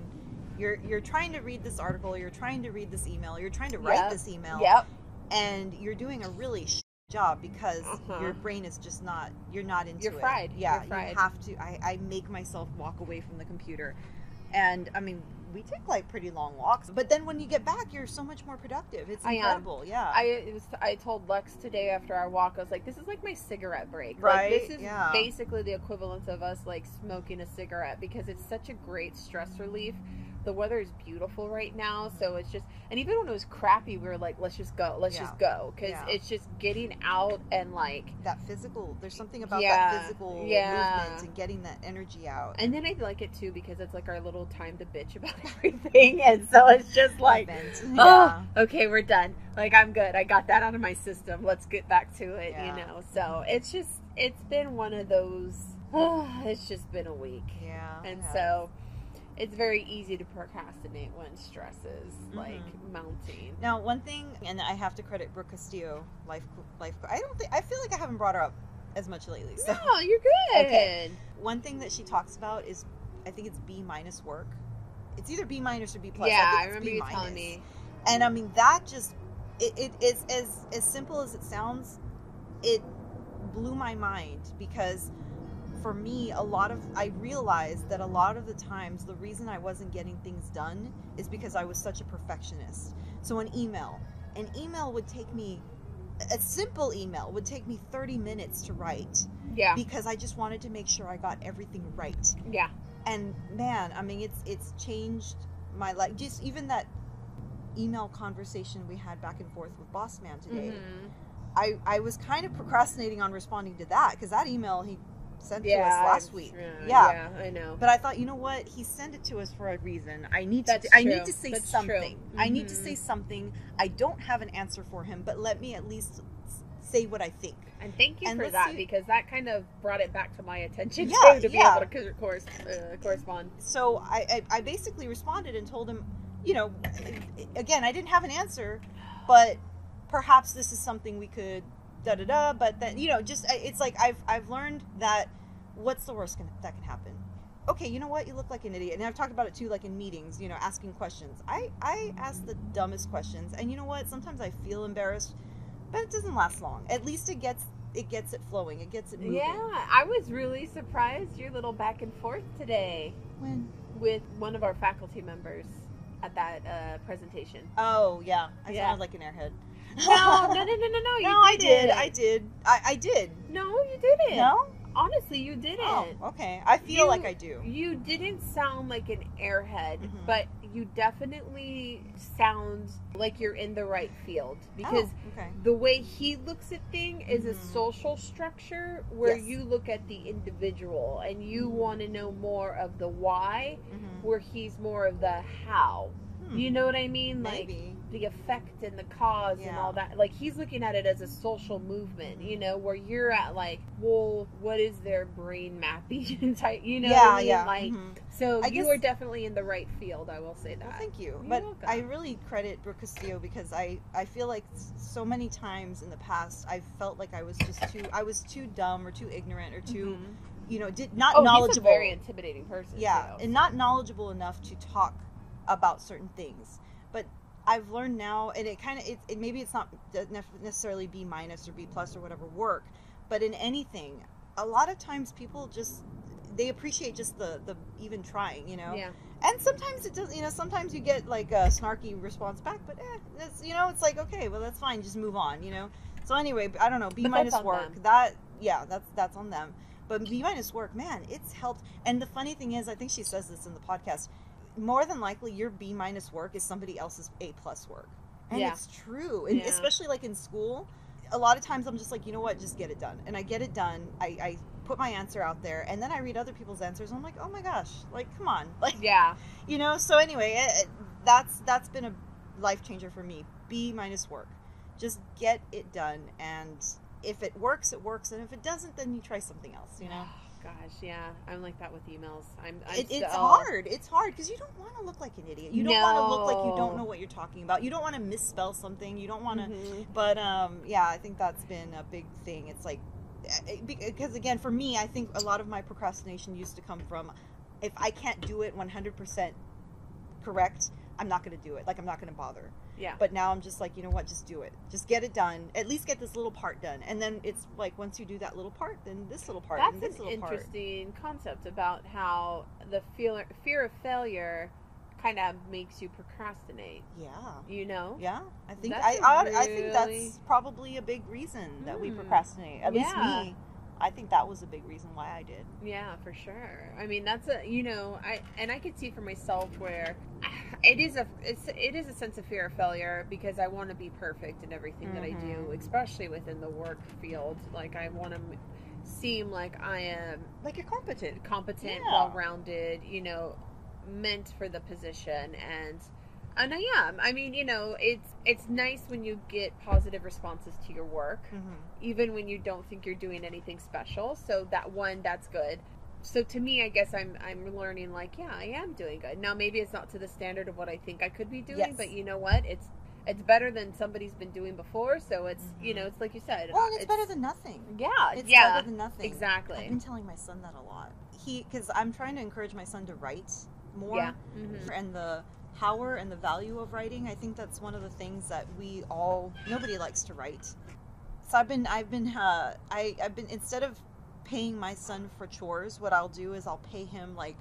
Speaker 5: You're you're trying to read this article. You're trying to read this email. You're trying to write
Speaker 4: Yep.
Speaker 5: this email.
Speaker 4: yep
Speaker 5: And you're doing a really sh- job because
Speaker 4: Uh-huh.
Speaker 5: your brain is just not. You're not into
Speaker 4: You're
Speaker 5: it.
Speaker 4: fried.
Speaker 5: Yeah,
Speaker 4: You're fried.
Speaker 5: you have to. I I make myself walk away from the computer, and I mean. We take like pretty long walks, but then when you get back, you're so much more productive. It's
Speaker 4: I
Speaker 5: incredible, yeah.
Speaker 4: I it was I told Lex today after our walk, I was like, "This is like my cigarette break.
Speaker 5: Right,
Speaker 4: Like, this is
Speaker 5: yeah.
Speaker 4: basically the equivalent of us like smoking a cigarette because it's such a great stress relief. The weather is beautiful right now, so it's just and even when it was crappy, we were like, "Let's just go, let's
Speaker 5: Yeah.
Speaker 4: just go," because
Speaker 5: Yeah.
Speaker 4: it's just getting out and like.
Speaker 5: that physical there's something about
Speaker 4: Yeah,
Speaker 5: that physical
Speaker 4: yeah.
Speaker 5: movement and getting that energy out
Speaker 4: And then I like it too because it's like our little time to bitch about everything, and so it's just like, oh, okay, we're done. Like I'm good. I got that out of my system. Let's get back to it. You know. So it's just it's been one of those. it's just been a week,
Speaker 5: yeah
Speaker 4: and so it's very easy to procrastinate when stress is like
Speaker 5: Mm-hmm.
Speaker 4: mounting.
Speaker 5: now one thing and i have to credit brooke castillo life life i don't think i feel like i haven't brought her up as much lately so
Speaker 4: No, you're good.
Speaker 5: Okay. one thing that she talks about is i think it's b minus work it's either b minus or b plus
Speaker 4: yeah,
Speaker 5: think
Speaker 4: I remember
Speaker 5: B
Speaker 4: you
Speaker 5: minus.
Speaker 4: telling me.
Speaker 5: and i mean that just it, it is as as simple as it sounds it blew my mind because for me a lot of i realized that a lot of the times the reason i wasn't getting things done is because i was such a perfectionist. So an email an email would take me a simple email would take me 30 minutes to write
Speaker 4: Yeah,
Speaker 5: because i just wanted to make sure i got everything right.
Speaker 4: Yeah,
Speaker 5: and man i mean it's it's changed my life. Just even that email conversation we had back and forth with boss man today
Speaker 4: Mhm.
Speaker 5: i i was kind of procrastinating on responding to that because that email he sent to
Speaker 4: yeah.
Speaker 5: us last week
Speaker 4: Yeah,
Speaker 5: yeah.
Speaker 4: I know.
Speaker 5: but i thought you know what he sent it to us for a reason i need to
Speaker 4: That's
Speaker 5: i
Speaker 4: true.
Speaker 5: need to say
Speaker 4: That's
Speaker 5: something
Speaker 4: true.
Speaker 5: i need to say something i don't have an answer for him but let me at least say what i think
Speaker 4: And thank you
Speaker 5: And
Speaker 4: for that
Speaker 5: see-
Speaker 4: because that kind of brought it back to my attention
Speaker 5: Yeah,
Speaker 4: too to be
Speaker 5: yeah.
Speaker 4: able to course, uh, correspond.
Speaker 5: so I, I, I basically responded and told him, you know, again, I didn't have an answer, but perhaps this is something we could da da da. But then, you know, just it's like I've I've learned that what's the worst can, that can happen. Okay, you know what? You look like an idiot, and I've talked about it too, like in meetings. You know, asking questions. I I ask the dumbest questions, and you know what? Sometimes I feel embarrassed, but it doesn't last long. At least it gets it gets it flowing. It gets it moving.
Speaker 4: Yeah, I was really surprised your little back and forth today
Speaker 5: When?
Speaker 4: with one of our faculty members at that uh, presentation.
Speaker 5: Oh yeah, I
Speaker 4: Yeah.
Speaker 5: sounded like an airhead.
Speaker 4: No, no, no, no, no, no.
Speaker 5: No, I did. I did. I, I did.
Speaker 4: No, you didn't.
Speaker 5: No?
Speaker 4: honestly, you didn't.
Speaker 5: Oh, okay. I feel
Speaker 4: You-
Speaker 5: like I do.
Speaker 4: You didn't sound like an airhead,
Speaker 5: Mhm.
Speaker 4: but you definitely sound like you're in the right field because
Speaker 5: oh, okay.
Speaker 4: the way he looks at thing is a
Speaker 5: Mhm.
Speaker 4: social structure where
Speaker 5: Yes.
Speaker 4: you look at the individual and you
Speaker 5: Mhm.
Speaker 4: want to know more of the why
Speaker 5: Mhm.
Speaker 4: where he's more of the how
Speaker 5: Hmm.
Speaker 4: you know what i mean like
Speaker 5: Maybe.
Speaker 4: The effect and the cause and all that like he's looking at it as a social movement you know where you're at like well what is their brain mapping type you know
Speaker 5: yeah,
Speaker 4: I mean?
Speaker 5: yeah.
Speaker 4: like
Speaker 5: mhm.
Speaker 4: so
Speaker 5: I
Speaker 4: you
Speaker 5: guess-
Speaker 4: are definitely in the right field i will say that
Speaker 5: Well, thank you.
Speaker 4: You're
Speaker 5: but
Speaker 4: welcome.
Speaker 5: I really credit Brooke Castillo because I, I feel like so many times in the past I felt like I was just too I was too dumb or too ignorant or too
Speaker 4: Mhm.
Speaker 5: you know, did not
Speaker 4: oh, he's a
Speaker 5: knowledgeable.
Speaker 4: very intimidating person.
Speaker 5: yeah, and not knowledgeable enough to talk about certain things. But I've learned now, and it kind of it, it maybe it's not necessarily B minus or B plus or whatever work, but in anything, a lot of times people just they appreciate just the the even trying, you know.
Speaker 4: yeah.
Speaker 5: And sometimes it does, you know. Sometimes you get like a snarky response back, but eh, that's you know, it's like okay, well that's fine, just move on, you know. So anyway, I don't know. B
Speaker 4: But
Speaker 5: minus work
Speaker 4: them.
Speaker 5: that yeah, that's that's on them. But B minus work, man, it's helped. And the funny thing is, I think she says this in the podcast. More than likely, your B minus work is somebody else's A plus work, and
Speaker 4: Yeah.
Speaker 5: it's true. And
Speaker 4: Yeah.
Speaker 5: especially like in school, a lot of times I'm just like, you know what, just get it done. And I get it done. I, I put my answer out there, and then I read other people's answers. And I'm like, oh my gosh, like come on, like
Speaker 4: Yeah.
Speaker 5: you know so anyway it, it- that's that's been a life changer for me b minus work just get it done and if it works it works and if it doesn't then you try something else you know
Speaker 4: Gosh, yeah. I'm like that with emails. I'm. I'm
Speaker 5: it, it's
Speaker 4: still-
Speaker 5: hard it's hard because you don't want to look like an idiot you don't want to look like you don't know what you're talking about you don't want to misspell something you don't want to
Speaker 4: Mhm.
Speaker 5: but um yeah i think that's been a big thing it's like eh, because again for me i think a lot of my procrastination used to come from if i can't do it 100% correct i'm not going to do it. Like i'm not going to bother.
Speaker 4: Yeah.
Speaker 5: but now i'm just like you know what? Just do it. Just get it done. At least get this little part done. And then it's like once you do that little part then this little part and
Speaker 4: That's
Speaker 5: this
Speaker 4: an
Speaker 5: little part.
Speaker 4: interesting concept about how the fear fear of failure kind of makes you procrastinate.
Speaker 5: yeah.
Speaker 4: You know.
Speaker 5: yeah. I think
Speaker 4: That's
Speaker 5: I, I i think that's probably a big reason that we
Speaker 4: Hmm.
Speaker 5: procrastinate at least me i think that was a big reason why i did
Speaker 4: Yeah, for sure. I mean, that's a you know, I and I could see for myself where it is a it's it is a sense of fear of failure because I want to be perfect in everything that I do,
Speaker 5: Mhm.
Speaker 4: especially within the work field. Like I want to seem like I am
Speaker 5: like you're competent
Speaker 4: competent,
Speaker 5: Yeah.
Speaker 4: well-rounded, you know, meant for the position and and I am. I mean, you know, it's it's nice when you get positive responses to your work
Speaker 5: mm-hmm.
Speaker 4: even when you don't think you're doing anything special. So that one, that's good. So to me, I guess I'm I'm learning like, yeah, I am doing good. Now maybe it's not to the standard of what I think I could be doing,
Speaker 5: Yes.
Speaker 4: but you know what? It's it's better than somebody's been doing before. So it's you
Speaker 5: Mhm.
Speaker 4: know, it's like you said.
Speaker 5: well and it's, better than nothing
Speaker 4: yeah,
Speaker 5: it's
Speaker 4: yeah,
Speaker 5: better than nothing
Speaker 4: Exactly.
Speaker 5: I've been telling my son that a lot. He, because I'm trying to encourage my son to write more,
Speaker 4: Yeah. Mhm.
Speaker 5: and the power and the value of writing. I think that's one of the things that we all nobody likes to write. So I've been, I've been, uh, I, I've been instead of paying my son for chores, what I'll do is I'll pay him like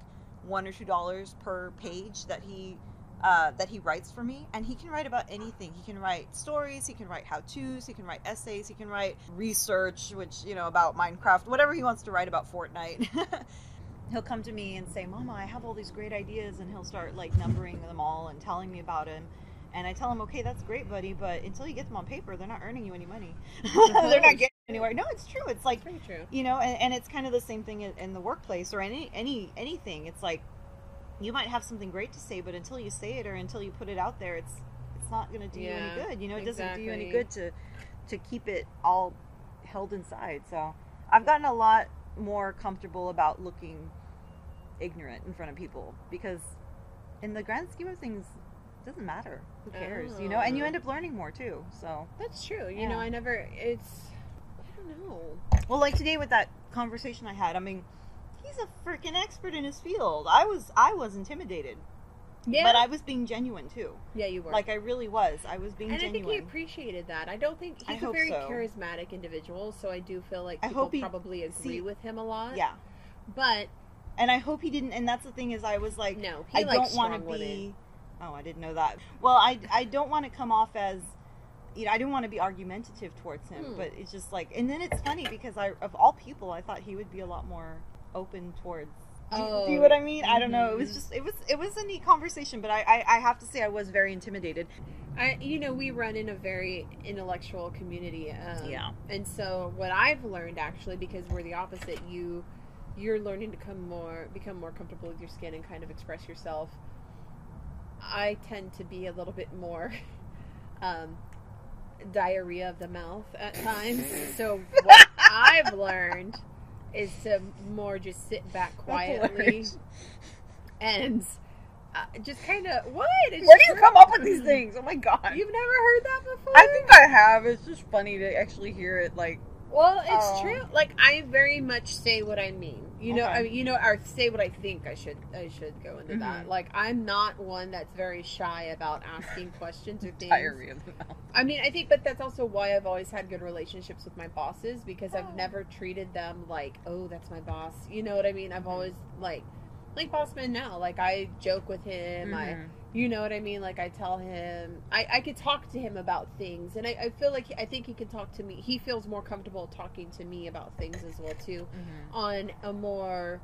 Speaker 5: one or two dollars per page that he. Uh, that he writes for me, and he can write about anything. He can write stories, he can write how tos, he can write essays, he can write research, which you know about Minecraft, whatever he wants to write about Fortnite. he'll come to me and say, "Mama, I have all these great ideas," and he'll start like numbering them all and telling me about them. And I tell him, "Okay, that's great, buddy, but until you get them on paper, they're not earning you any money. they're not getting anywhere." No, it's true. It's like
Speaker 4: true.
Speaker 5: you know, and, and it's kind of the same thing in, in the workplace or any any anything. It's like you might have something great to say, but until you say it or until you put it out there, it's it's not going to do you any good. You know, it doesn't do you any good to to keep it all held inside. So I've gotten a lot more comfortable about looking ignorant in front of people because in the grand scheme of things it doesn't matter who cares you know and you
Speaker 4: Oh.
Speaker 5: end up learning more too so
Speaker 4: That's true. You
Speaker 5: Yeah.
Speaker 4: know, I never. It's. I don't know.
Speaker 5: well like today with that conversation i had i mean he's a freaking expert in his field i was i was intimidated
Speaker 4: Yeah.
Speaker 5: but i was being genuine too
Speaker 4: yeah, you were.
Speaker 5: like i really was i was being
Speaker 4: and I think he
Speaker 5: genuine
Speaker 4: appreciated that. I don't think
Speaker 5: I
Speaker 4: he's a very
Speaker 5: so.
Speaker 4: charismatic individual, so I do feel like
Speaker 5: I
Speaker 4: people
Speaker 5: hope he-
Speaker 4: probably agree
Speaker 5: see-
Speaker 4: with him a lot.
Speaker 5: yeah
Speaker 4: But
Speaker 5: and i hope he didn't and that's the thing is i was like
Speaker 4: no, he
Speaker 5: I don't want to be. Oh, I didn't know that. Well, I, I don't want to come off as, you know, I didn't want to be argumentative towards him.
Speaker 4: Hmm.
Speaker 5: But it's just like, and then it's funny because I, of all people, I thought he would be a lot more open towards. Do you, do you know what I mean? I don't know. It was
Speaker 4: Mhm.
Speaker 5: just, it was, it was a neat conversation. But I, I, I have to say, I was very intimidated.
Speaker 4: I, you know, we run in a very intellectual community. Um,
Speaker 5: Yeah.
Speaker 4: And so what I've learned actually, because we're the opposite, you, you're learning to come more, become more comfortable with your skin and kind of express yourself. I tend to be a little bit more, um, diarrhea of the mouth at times. so what I've learned is to more just sit back quietly and uh, just kind of what? It's
Speaker 5: Where do you come up with these things? Oh my god!
Speaker 4: You've never heard that before?
Speaker 5: I think I have. It's just funny to actually hear it. Like,
Speaker 4: Well, it's
Speaker 5: Oh.
Speaker 4: true. Like I very much say what I mean. You know,
Speaker 5: Okay.
Speaker 4: I mean, you know, or say what I think I should. I should go into that.
Speaker 5: Mhm.
Speaker 4: Like, I'm not one that's very shy about asking questions or things.
Speaker 5: Diarrhea in the mouth.
Speaker 4: I mean, I think, but that's also why I've always had good relationships with my bosses because
Speaker 5: Oh.
Speaker 4: I've never treated them like, oh, that's my boss. You know what I mean? I've always like, like Bossman now. Like I joke with him. I,
Speaker 5: Mhm.
Speaker 4: You know what I mean? Like I tell him, I, I could talk to him about things, and I, I feel like he, I think he can talk to me. He feels more comfortable talking to me about things as well too,
Speaker 5: Mhm.
Speaker 4: on a more,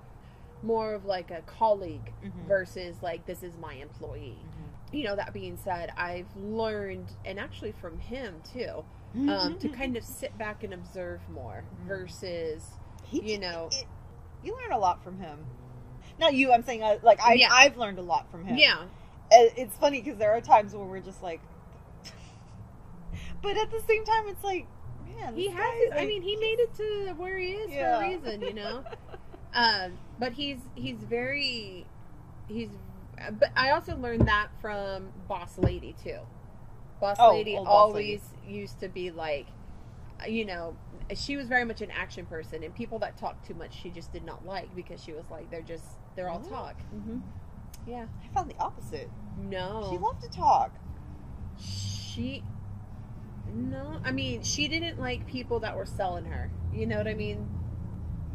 Speaker 4: more of like a colleague
Speaker 5: Mhm.
Speaker 4: versus like this is my employee
Speaker 5: Mhm.
Speaker 4: you know that being said i've learned and actually from him too
Speaker 5: Mm-hmm.
Speaker 4: um, to kind of sit back and observe more versus
Speaker 5: He-
Speaker 4: you know
Speaker 5: it- you learn a lot from him. Not you. I'm saying uh, like I
Speaker 4: Yeah.
Speaker 5: I've learned a lot from him.
Speaker 4: yeah
Speaker 5: it's funny because there are times where we're just like, but at the same time, it's like, man,
Speaker 4: he has
Speaker 5: guy,
Speaker 4: i mean he made it to where he is
Speaker 5: Yeah.
Speaker 4: for a reason you know? Um, but he's he's very he's but i also learned that from boss lady too. Boss
Speaker 5: Oh,
Speaker 4: lady
Speaker 5: old Boss
Speaker 4: always used to be like you know she was very much an action person and people that talk too much she just did not like because she was like they're just they're all
Speaker 5: Really?
Speaker 4: talk. Hmm yeah
Speaker 5: I found the opposite.
Speaker 4: no
Speaker 5: She loved to talk.
Speaker 4: she no i mean she didn't like people that were selling her you know what i mean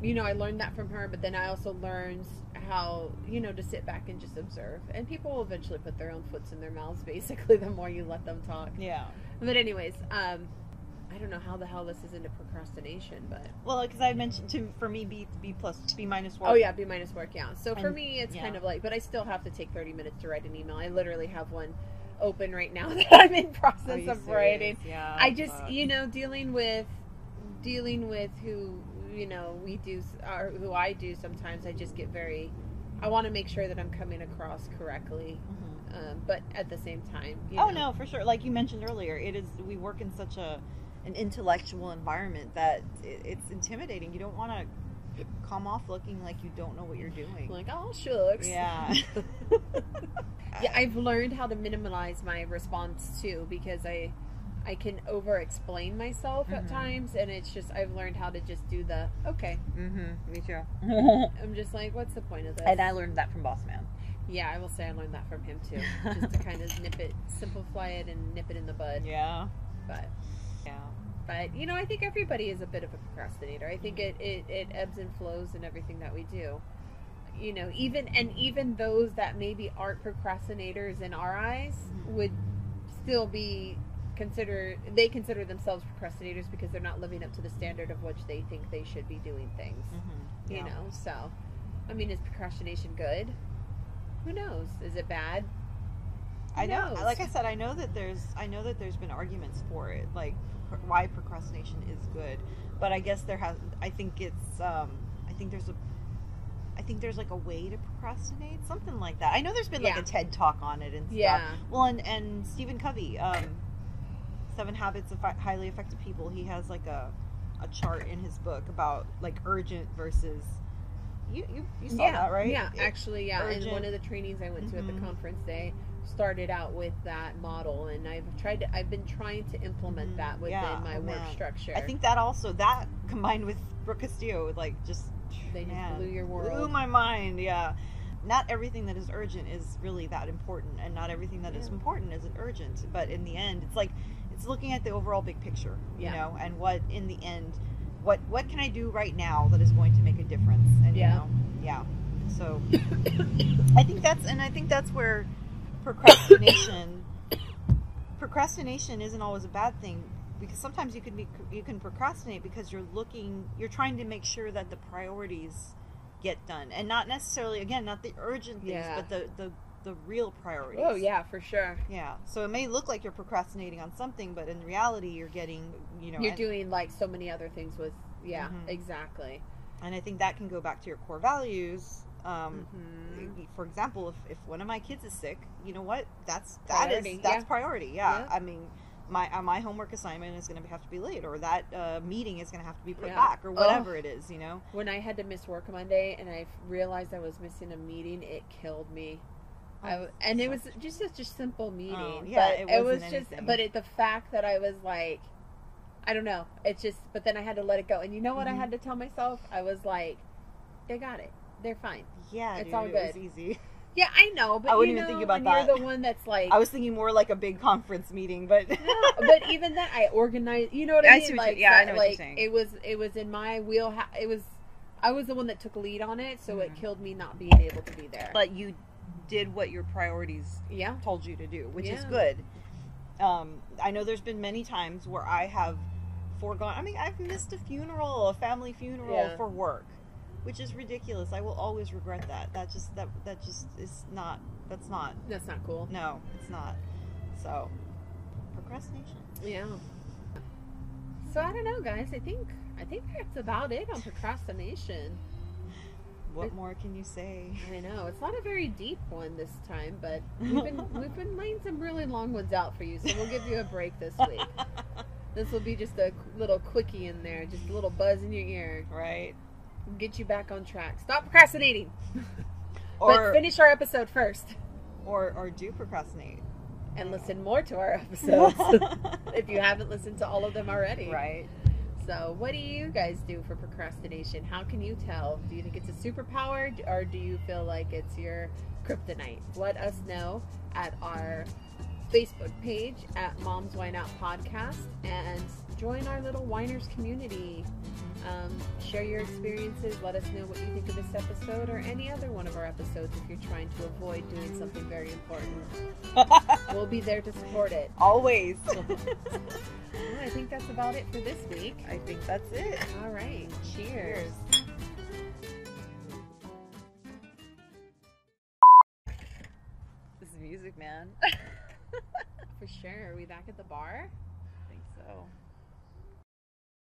Speaker 4: you know i learned that from her but then i also learned how you know to sit back and just observe and people will eventually put their own foots in their mouths basically the more you let them talk
Speaker 5: Yeah.
Speaker 4: but anyways um i don't know how the hell this is into procrastination but
Speaker 5: Well, because I mentioned to for me B B plus B minus work.
Speaker 4: oh yeah b minus work yeah so for
Speaker 5: And-
Speaker 4: me it's
Speaker 5: yeah.
Speaker 4: kind of like but i still have to take 30 minutes to write an email i literally have one open right now that i'm in process of
Speaker 5: serious?
Speaker 4: writing
Speaker 5: Yeah.
Speaker 4: I just, you know, dealing with, dealing with who, you know, we do, or who I do sometimes, I just get very, I want to make sure that I'm coming across correctly.
Speaker 5: Mhm.
Speaker 4: Um, but at the same time, you
Speaker 5: Oh
Speaker 4: know,
Speaker 5: no, for sure. Like you mentioned earlier, it is. We work in such a an intellectual environment that it, it's intimidating. You don't want to come off looking like you don't know what you're doing.
Speaker 4: like, oh, shucks.
Speaker 5: Yeah.
Speaker 4: yeah, I've learned how to minimize my response too because I, I can over explain myself at
Speaker 5: Mhm.
Speaker 4: times, and it's just, I've learned how to just do the, okay.
Speaker 5: mm-hmm. Me too.
Speaker 4: I'm just like, what's the point of this?
Speaker 5: and I learned that from Boss Man.
Speaker 4: Yeah, I will say I learned that from him too. Just to kind of nip it, simplify it, and nip it in the bud.
Speaker 5: Yeah.
Speaker 4: But. But you know, I think everybody is a bit of a procrastinator. I think it, it, it ebbs and flows in everything that we do. You know, even and even those that maybe aren't procrastinators in our eyes
Speaker 5: Mhm.
Speaker 4: would still be consider they consider themselves procrastinators because they're not living up to the standard of which they think they should be doing things.
Speaker 5: Mm-hmm.
Speaker 4: You know, so I mean, is procrastination good? Who knows? Is it bad?
Speaker 5: I know.
Speaker 4: knows?
Speaker 5: Like I said, I know that there's. I know that there's been arguments for it, like why procrastination is good. But I guess there has. I think it's. Um, I think there's a. I think there's like a way to procrastinate, something like that. I know there's been like
Speaker 4: Yeah.
Speaker 5: a TED talk on it and stuff.
Speaker 4: Yeah.
Speaker 5: Well, and and Stephen Covey, um, Seven Habits of Highly Effective People. He has like a a chart in his book about like urgent versus. You you, you saw
Speaker 4: yeah,
Speaker 5: that right?
Speaker 4: Yeah,
Speaker 5: It-
Speaker 4: actually, yeah. And one of the trainings I went to at
Speaker 5: Mhm.
Speaker 4: the conference, they started out with that model, and I've tried to. I've been trying to implement
Speaker 5: Mhm.
Speaker 4: that within
Speaker 5: Yeah,
Speaker 4: my
Speaker 5: oh,
Speaker 4: work
Speaker 5: man.
Speaker 4: structure.
Speaker 5: I think that also that combined with Brooke Castillo, like just
Speaker 4: They just
Speaker 5: man,
Speaker 4: blew your world.
Speaker 5: blew my mind. Yeah, not everything that is urgent is really that important, and not everything that is
Speaker 4: Yeah.
Speaker 5: important isn't urgent. But in the end, it's like it's looking at the overall big picture, you
Speaker 4: Yeah.
Speaker 5: know, and what in the end, what what can I do right now that is going to make a difference? And
Speaker 4: Yeah.
Speaker 5: you know, yeah. So I think that's and I think that's where procrastination procrastination isn't always a bad thing because sometimes you can be you can procrastinate because you're looking you're trying to make sure that the priorities get done and not necessarily again not the urgent things
Speaker 4: Yeah.
Speaker 5: but the the the real priorities
Speaker 4: oh yeah, for sure.
Speaker 5: yeah so it may look like you're procrastinating on something but in reality you're getting you know
Speaker 4: You're
Speaker 5: and,
Speaker 4: doing like so many other things with. Yeah,
Speaker 5: Mhm.
Speaker 4: exactly.
Speaker 5: and i think that can go back to your core values um
Speaker 4: Mhm.
Speaker 5: for example if, if one of my kids is sick you know what that's that is
Speaker 4: Priority,
Speaker 5: that's
Speaker 4: yeah.
Speaker 5: priority yeah.
Speaker 4: Yeah.
Speaker 5: i mean my uh, my homework assignment is going to have to be late or that uh, meeting is going to have to be put
Speaker 4: Yeah.
Speaker 5: back or
Speaker 4: Oh.
Speaker 5: whatever it is you know
Speaker 4: When I had to miss work Monday and I realized I was missing a meeting, it killed me. I w and it was just such a simple meeting.
Speaker 5: Oh, yeah,
Speaker 4: but
Speaker 5: it
Speaker 4: it, was just,
Speaker 5: anything.
Speaker 4: but it, the fact that I was like, I don't know. it's just, but then I had to let it go. And you know what I
Speaker 5: Mhm.
Speaker 4: had to tell myself? I was like, They got it. They're fine.
Speaker 5: Yeah,
Speaker 4: It's
Speaker 5: dude,
Speaker 4: all
Speaker 5: it was easy.
Speaker 4: Yeah, I know, but
Speaker 5: I wouldn't
Speaker 4: you
Speaker 5: even
Speaker 4: know,
Speaker 5: think about that.
Speaker 4: You're the one that's like.
Speaker 5: I was thinking more like a big conference meeting, but
Speaker 4: No, but even that I organized. You know what I,
Speaker 5: I
Speaker 4: mean?
Speaker 5: what you-
Speaker 4: like,
Speaker 5: yeah, I know what you're
Speaker 4: like
Speaker 5: saying.
Speaker 4: it was it was in my wheelhouse. It was I was the one that took lead on it, so it
Speaker 5: Mhm.
Speaker 4: killed me not being able to be there.
Speaker 5: but you did what your priorities
Speaker 4: yeah,
Speaker 5: told you to do, which is good. Um, I know there's been many times where I have foregone. I mean, I've missed a funeral, a family funeral
Speaker 4: Yeah.
Speaker 5: for work, which is ridiculous. I will always regret that. That just that that just is not. That's not.
Speaker 4: that's not cool.
Speaker 5: No, it's not. So, procrastination.
Speaker 4: Yeah. So I don't know, guys. I think I think that's about it on procrastination.
Speaker 5: What
Speaker 4: It-
Speaker 5: more can you say?
Speaker 4: I know it's not a very deep one this time, but we've been we've been laying some really long ones out for you, so we'll give you a break this week. This will be just a little quickie in there, just a little buzz in your ear,
Speaker 5: right?
Speaker 4: Get you back on track. Stop procrastinating, but
Speaker 5: Or
Speaker 4: finish our episode first
Speaker 5: or or do procrastinate.
Speaker 4: and listen more to our episodes if you haven't listened to all of them already.
Speaker 5: right.
Speaker 4: So, what do you guys do for procrastination? How can you tell? Do you think it's a superpower or do you feel like it's your kryptonite? Let us know at our Facebook page at Moms Wine Out Podcast and join our little whiners community. Um, share your experiences. Let us know what you think of this episode or any other one of our episodes if you're trying to avoid doing something very important. We'll be there to support it.
Speaker 5: Always.
Speaker 4: Well, I think that's about it for this week.
Speaker 5: I think that's it.
Speaker 4: All right. Cheers.
Speaker 5: Cheers. This is music, man.
Speaker 4: For sure. Are we back at the bar?
Speaker 5: I think so.